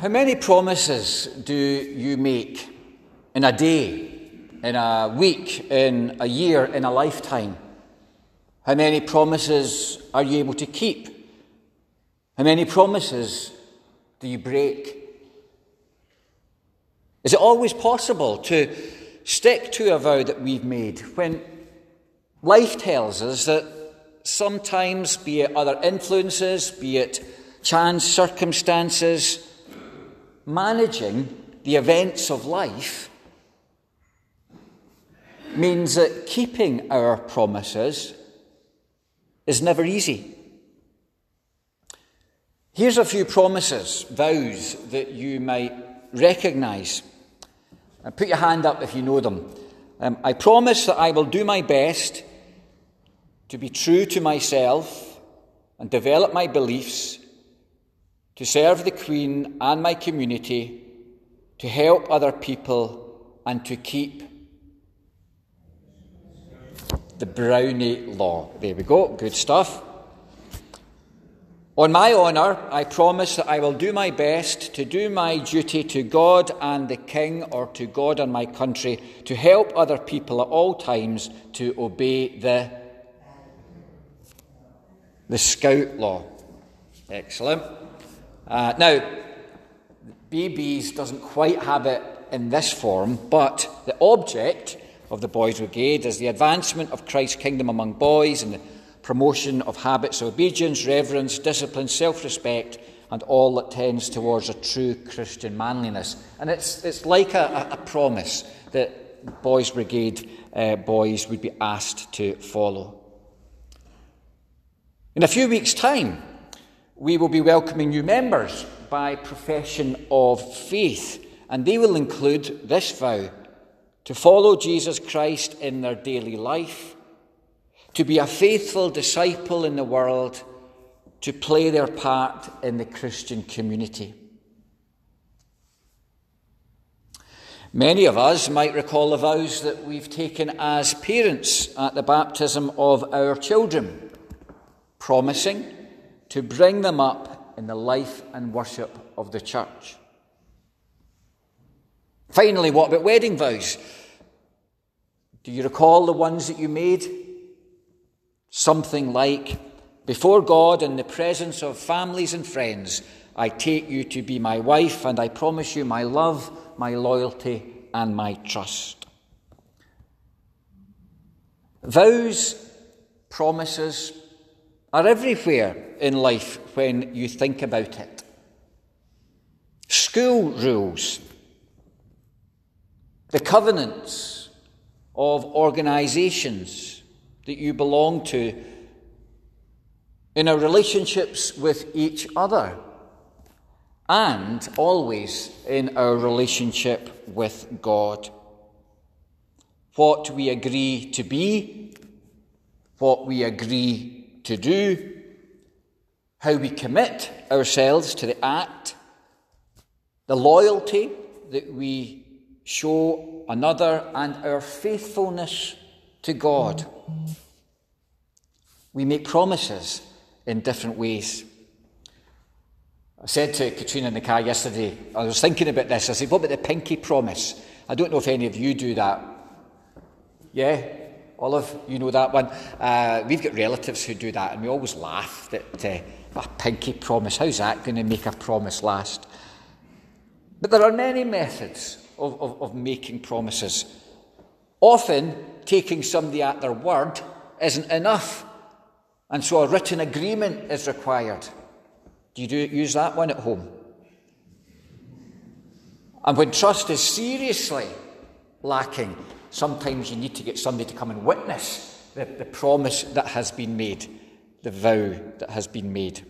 How many promises do you make in a day, in a week, in a year, in a lifetime? How many promises are you able to keep? How many promises do you break? Is it always possible to stick to a vow that we've made when life tells us that sometimes, be it other influences, be it chance circumstances, managing the events of life means that keeping our promises is never easy. Here's a few promises, vows that you might recognise. And put your hand up if you know them. Um, I promise that I will do my best to be true to myself and develop my beliefs to serve the Queen and my community, to help other people, and to keep the Brownie Law. There we go, good stuff. On my honour, I promise that I will do my best to do my duty to God and the King, or to God and my country, to help other people at all times to obey the, the Scout Law. Excellent. Uh, now, BB's doesn't quite have it in this form, but the object of the Boys Brigade is the advancement of Christ's kingdom among boys and the promotion of habits of obedience, reverence, discipline, self respect, and all that tends towards a true Christian manliness. And it's, it's like a, a promise that Boys Brigade uh, boys would be asked to follow. In a few weeks' time, we will be welcoming new members by profession of faith, and they will include this vow to follow Jesus Christ in their daily life, to be a faithful disciple in the world, to play their part in the Christian community. Many of us might recall the vows that we've taken as parents at the baptism of our children, promising to bring them up in the life and worship of the church. Finally, what about wedding vows? Do you recall the ones that you made? Something like, Before God, in the presence of families and friends, I take you to be my wife, and I promise you my love, my loyalty, and my trust. Vows, promises, are everywhere in life when you think about it. School rules, the covenants of organisations that you belong to, in our relationships with each other, and always in our relationship with God. What we agree to be, what we agree to do, how we commit ourselves to the act, the loyalty that we show another, and our faithfulness to God. We make promises in different ways. I said to Katrina in the car yesterday, I was thinking about this. I said, What about the pinky promise? I don't know if any of you do that. Yeah? Olive, you know that one. Uh, we've got relatives who do that, and we always laugh that uh, a pinky promise. How's that going to make a promise last? But there are many methods of, of, of making promises. Often, taking somebody at their word isn't enough, and so a written agreement is required. Do you do, use that one at home? And when trust is seriously lacking, sometimes you need to get somebody to come and witness the, the promise that has been made, the vow that has been made.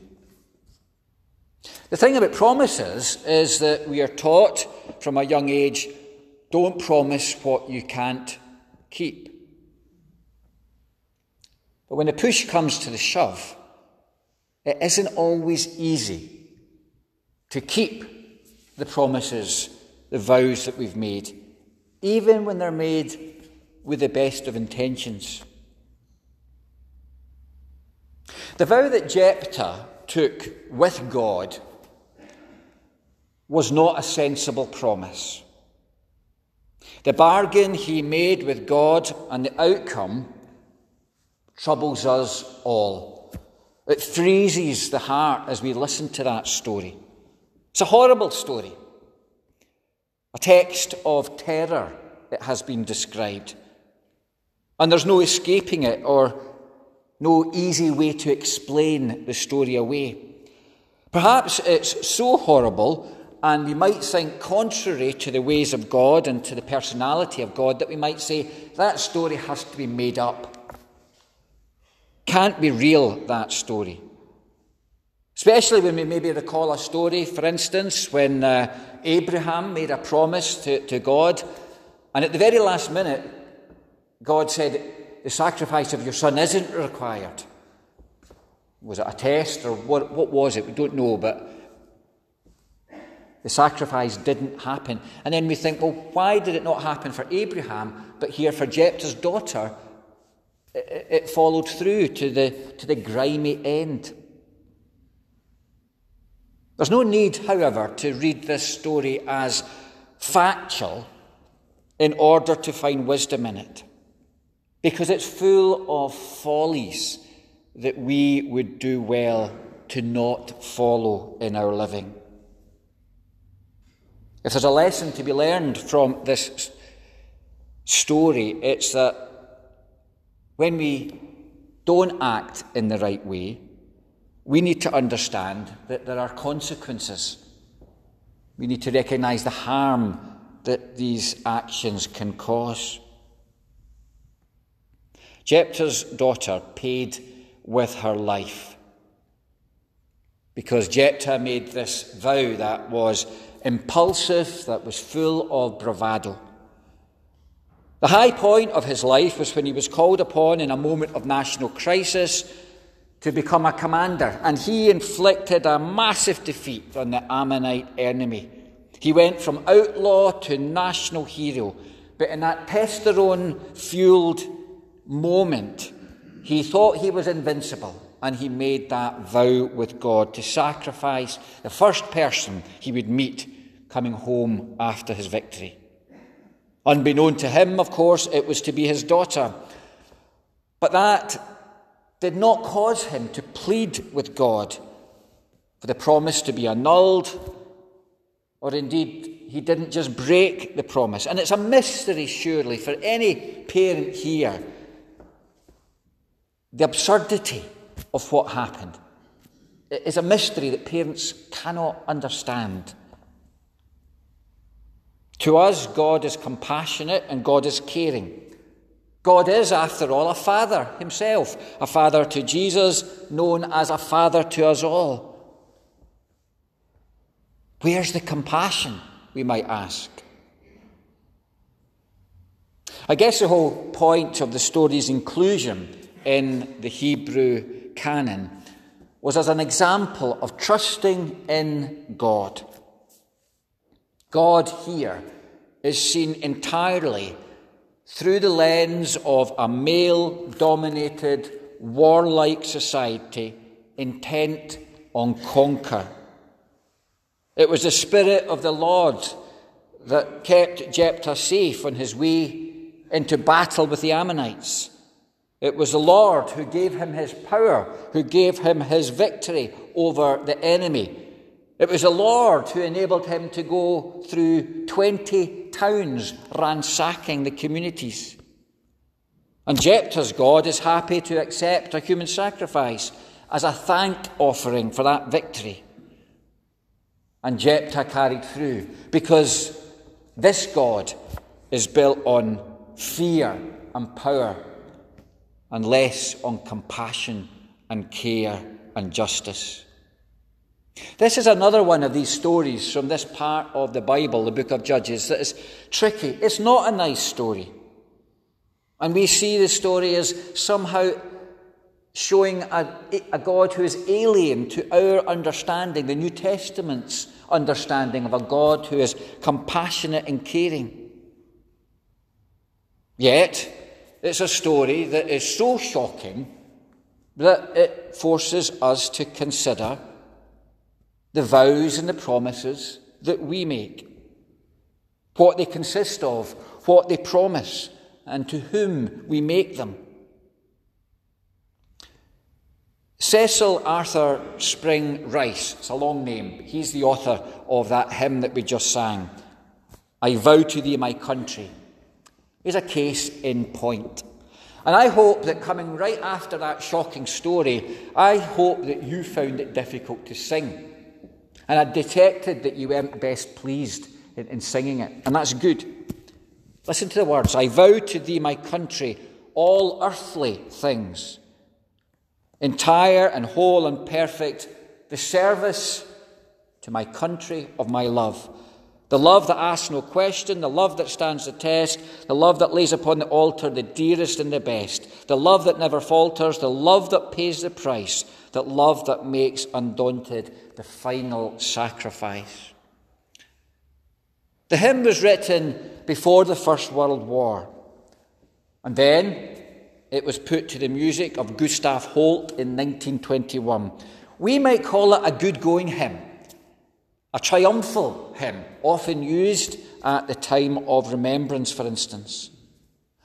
The thing about promises is that we are taught from a young age don't promise what you can't keep. But when the push comes to the shove, it isn't always easy to keep the promises, the vows that we've made even when they're made with the best of intentions. The vow that Jephthah took with God was not a sensible promise. The bargain he made with God and the outcome troubles us all. It freezes the heart as we listen to that story. It's a horrible story, a text of terror, it has been described. And there's no escaping it or no easy way to explain the story away. Perhaps it's so horrible and we might think contrary to the ways of God and to the personality of God that we might say that story has to be made up. Can't be real, that story. Especially when we maybe recall a story, for instance, when uh, Abraham made a promise to, to God, and at the very last minute, God said, The sacrifice of your son isn't required. Was it a test or what, what was it? We don't know, but the sacrifice didn't happen. And then we think, well, why did it not happen for Abraham, but here for Jephthah's daughter? It, it followed through to the, to the grimy end. There's no need, however, to read this story as factual in order to find wisdom in it, because it's full of follies that we would do well to not follow in our living. If there's a lesson to be learned from this story, it's that when we don't act in the right way, we need to understand that there are consequences. We need to recognize the harm that these actions can cause. Jephthah's daughter paid with her life because Jephthah made this vow that was impulsive, that was full of bravado. The high point of his life was when he was called upon in a moment of national crisis to become a commander, and he inflicted a massive defeat on the Ammonite enemy. He went from outlaw to national hero, but in that testosterone fueled moment, he thought he was invincible and he made that vow with God to sacrifice the first person he would meet coming home after his victory. Unbeknown to him, of course, it was to be his daughter. But that did not cause him to plead with God for the promise to be annulled, or indeed, he didn't just break the promise. And it's a mystery, surely, for any parent here the absurdity of what happened. It is a mystery that parents cannot understand. To us, God is compassionate and God is caring. God is, after all, a father himself, a father to Jesus, known as a father to us all. Where's the compassion, we might ask? I guess the whole point of the story's inclusion in the Hebrew canon was as an example of trusting in God. God here is seen entirely through the lens of a male dominated, warlike society intent on conquer. It was the Spirit of the Lord that kept Jephthah safe on his way into battle with the Ammonites. It was the Lord who gave him his power, who gave him his victory over the enemy. It was the Lord who enabled him to go through 20 towns ransacking the communities. And Jephthah's God is happy to accept a human sacrifice as a thank offering for that victory. And Jephthah carried through because this God is built on fear and power and less on compassion and care and justice. This is another one of these stories from this part of the Bible, the book of Judges, that is tricky. It's not a nice story. And we see the story as somehow showing a, a, God who is alien to our understanding, the New Testament's understanding of a God who is compassionate and caring. Yet, it's a story that is so shocking that it forces us to consider the vows and the promises that we make, what they consist of, what they promise, and to whom we make them. Cecil Arthur Spring Rice, it's a long name, he's the author of that hymn that we just sang. I vow to thee, my country, is a case in point. And I hope that coming right after that shocking story, I hope that you found it difficult to sing. And I detected that you weren't best pleased in, in singing it. And that's good. Listen to the words I vow to thee, my country, all earthly things, entire and whole and perfect, the service to my country of my love. The love that asks no question, the love that stands the test, the love that lays upon the altar the dearest and the best, the love that never falters, the love that pays the price, that love that makes undaunted the final sacrifice. The hymn was written before the First World War, and then it was put to the music of Gustav Holst in 1921. We might call it a good going hymn a triumphal hymn, often used at the time of remembrance, for instance.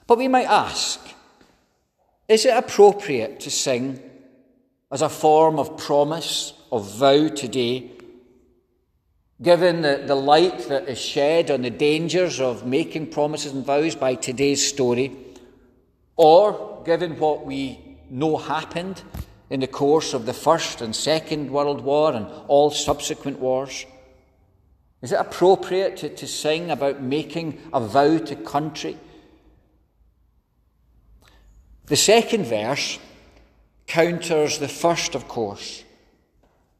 But we might ask is it appropriate to sing as a form of promise, of vow today, given the, the light that is shed on the dangers of making promises and vows by today's story, or given what we know happened in the course of the First and Second World War and all subsequent wars? Is it appropriate to, to sing about making a vow to country? The second verse counters the first, of course,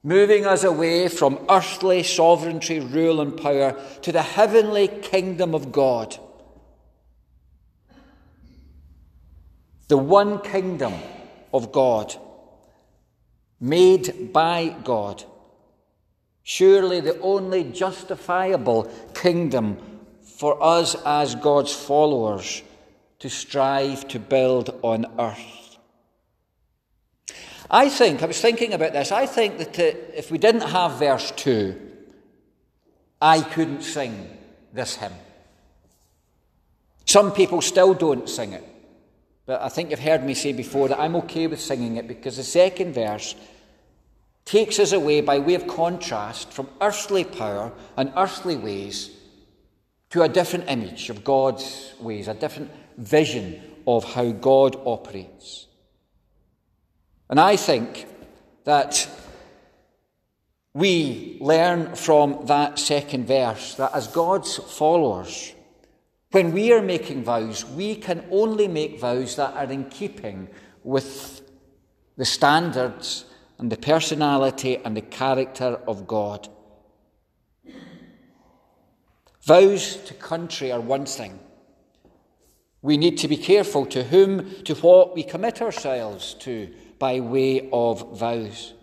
moving us away from earthly sovereignty, rule, and power to the heavenly kingdom of God. The one kingdom of God, made by God Surely the only justifiable kingdom for us as God's followers to strive to build on earth. I think, I was thinking about this, I think that uh, if we didn't have verse 2, I couldn't sing this hymn. Some people still don't sing it, but I think you've heard me say before that I'm okay with singing it because the second verse takes us away by way of contrast from earthly power and earthly ways to a different image of God's ways, a different vision of how God operates. And I think that we learn from that second verse that as God's followers, when we are making vows, we can only make vows that are in keeping with the standards and the personality and the character of God. Vows to country are one thing. We need to be careful to whom, to what we commit ourselves to by way of vows.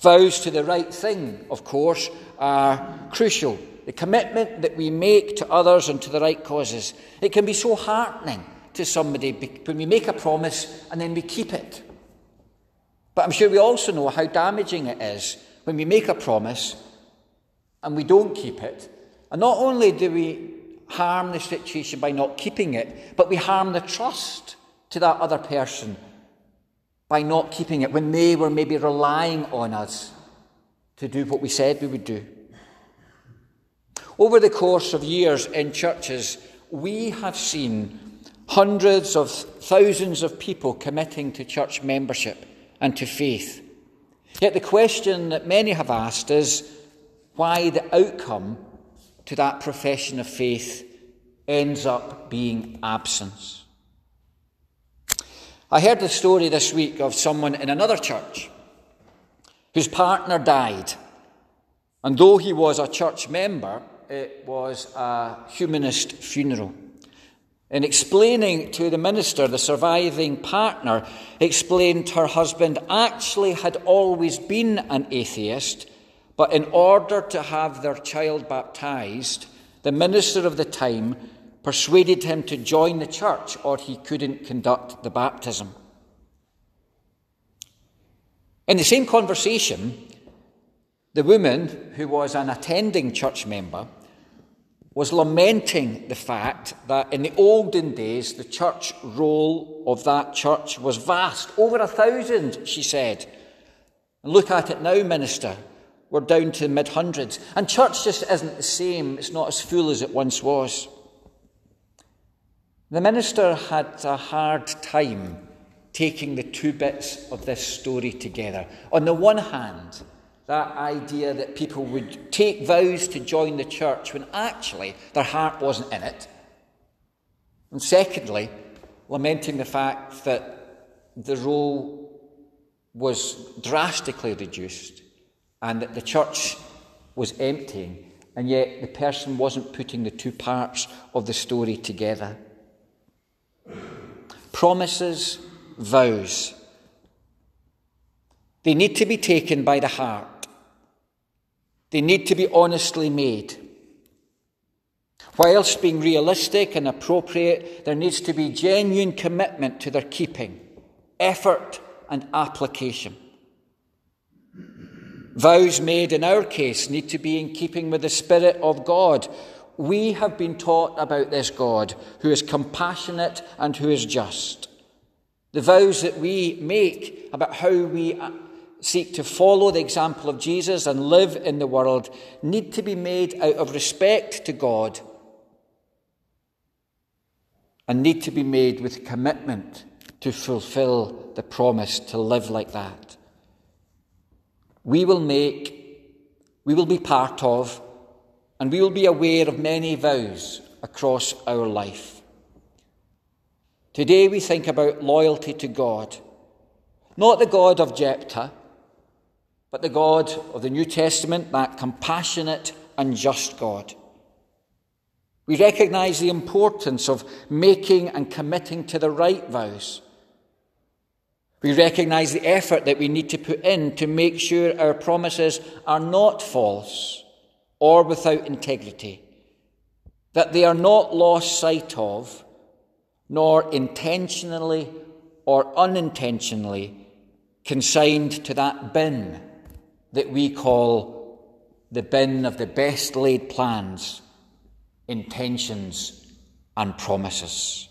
Vows to the right thing, of course, are crucial. The commitment that we make to others and to the right causes. It can be so heartening to somebody when we make a promise and then we keep it. But I'm sure we also know how damaging it is when we make a promise and we don't keep it. And not only do we harm the situation by not keeping it, but we harm the trust to that other person by not keeping it when they were maybe relying on us to do what we said we would do. Over the course of years in churches, we have seen hundreds of thousands of people committing to church membership and to faith. Yet the question that many have asked is why the outcome to that profession of faith ends up being absence. I heard the story this week of someone in another church whose partner died. And though he was a church member, it was a humanist funeral. In explaining to the minister, the surviving partner explained her husband actually had always been an atheist, but in order to have their child baptized, the minister of the time persuaded him to join the church or he couldn't conduct the baptism. In the same conversation, The woman, who was an attending church member, was lamenting the fact that in the olden days the church roll of that church was vast. Over a thousand, she said. And look at it now, minister. We're down to the mid hundreds. And church just isn't the same, it's not as full as it once was. The minister had a hard time taking the two bits of this story together. On the one hand, that idea that people would take vows to join the church when actually their heart wasn't in it. And secondly, lamenting the fact that the roll was drastically reduced and that the church was emptying, and yet the person wasn't putting the two parts of the story together. Promises, vows. They need to be taken by the heart. They need to be honestly made. Whilst being realistic and appropriate, there needs to be genuine commitment to their keeping, effort and application. Vows made in our case need to be in keeping with the Spirit of God. We have been taught about this God who is compassionate and who is just. The vows that we make about how we seek to follow the example of Jesus and live in the world need to be made out of respect to God and need to be made with commitment to fulfill the promise to live like that. We will make, we will be part of, and we will be aware of many vows across our life. Today we think about loyalty to God, not the God of Jephthah, but the God of the New Testament, that compassionate and just God. We recognize the importance of making and committing to the right vows. We recognize the effort that we need to put in to make sure our promises are not false or without integrity, that they are not lost sight of, nor intentionally or unintentionally consigned to that bin that we call the bin of the best laid plans, intentions, and promises.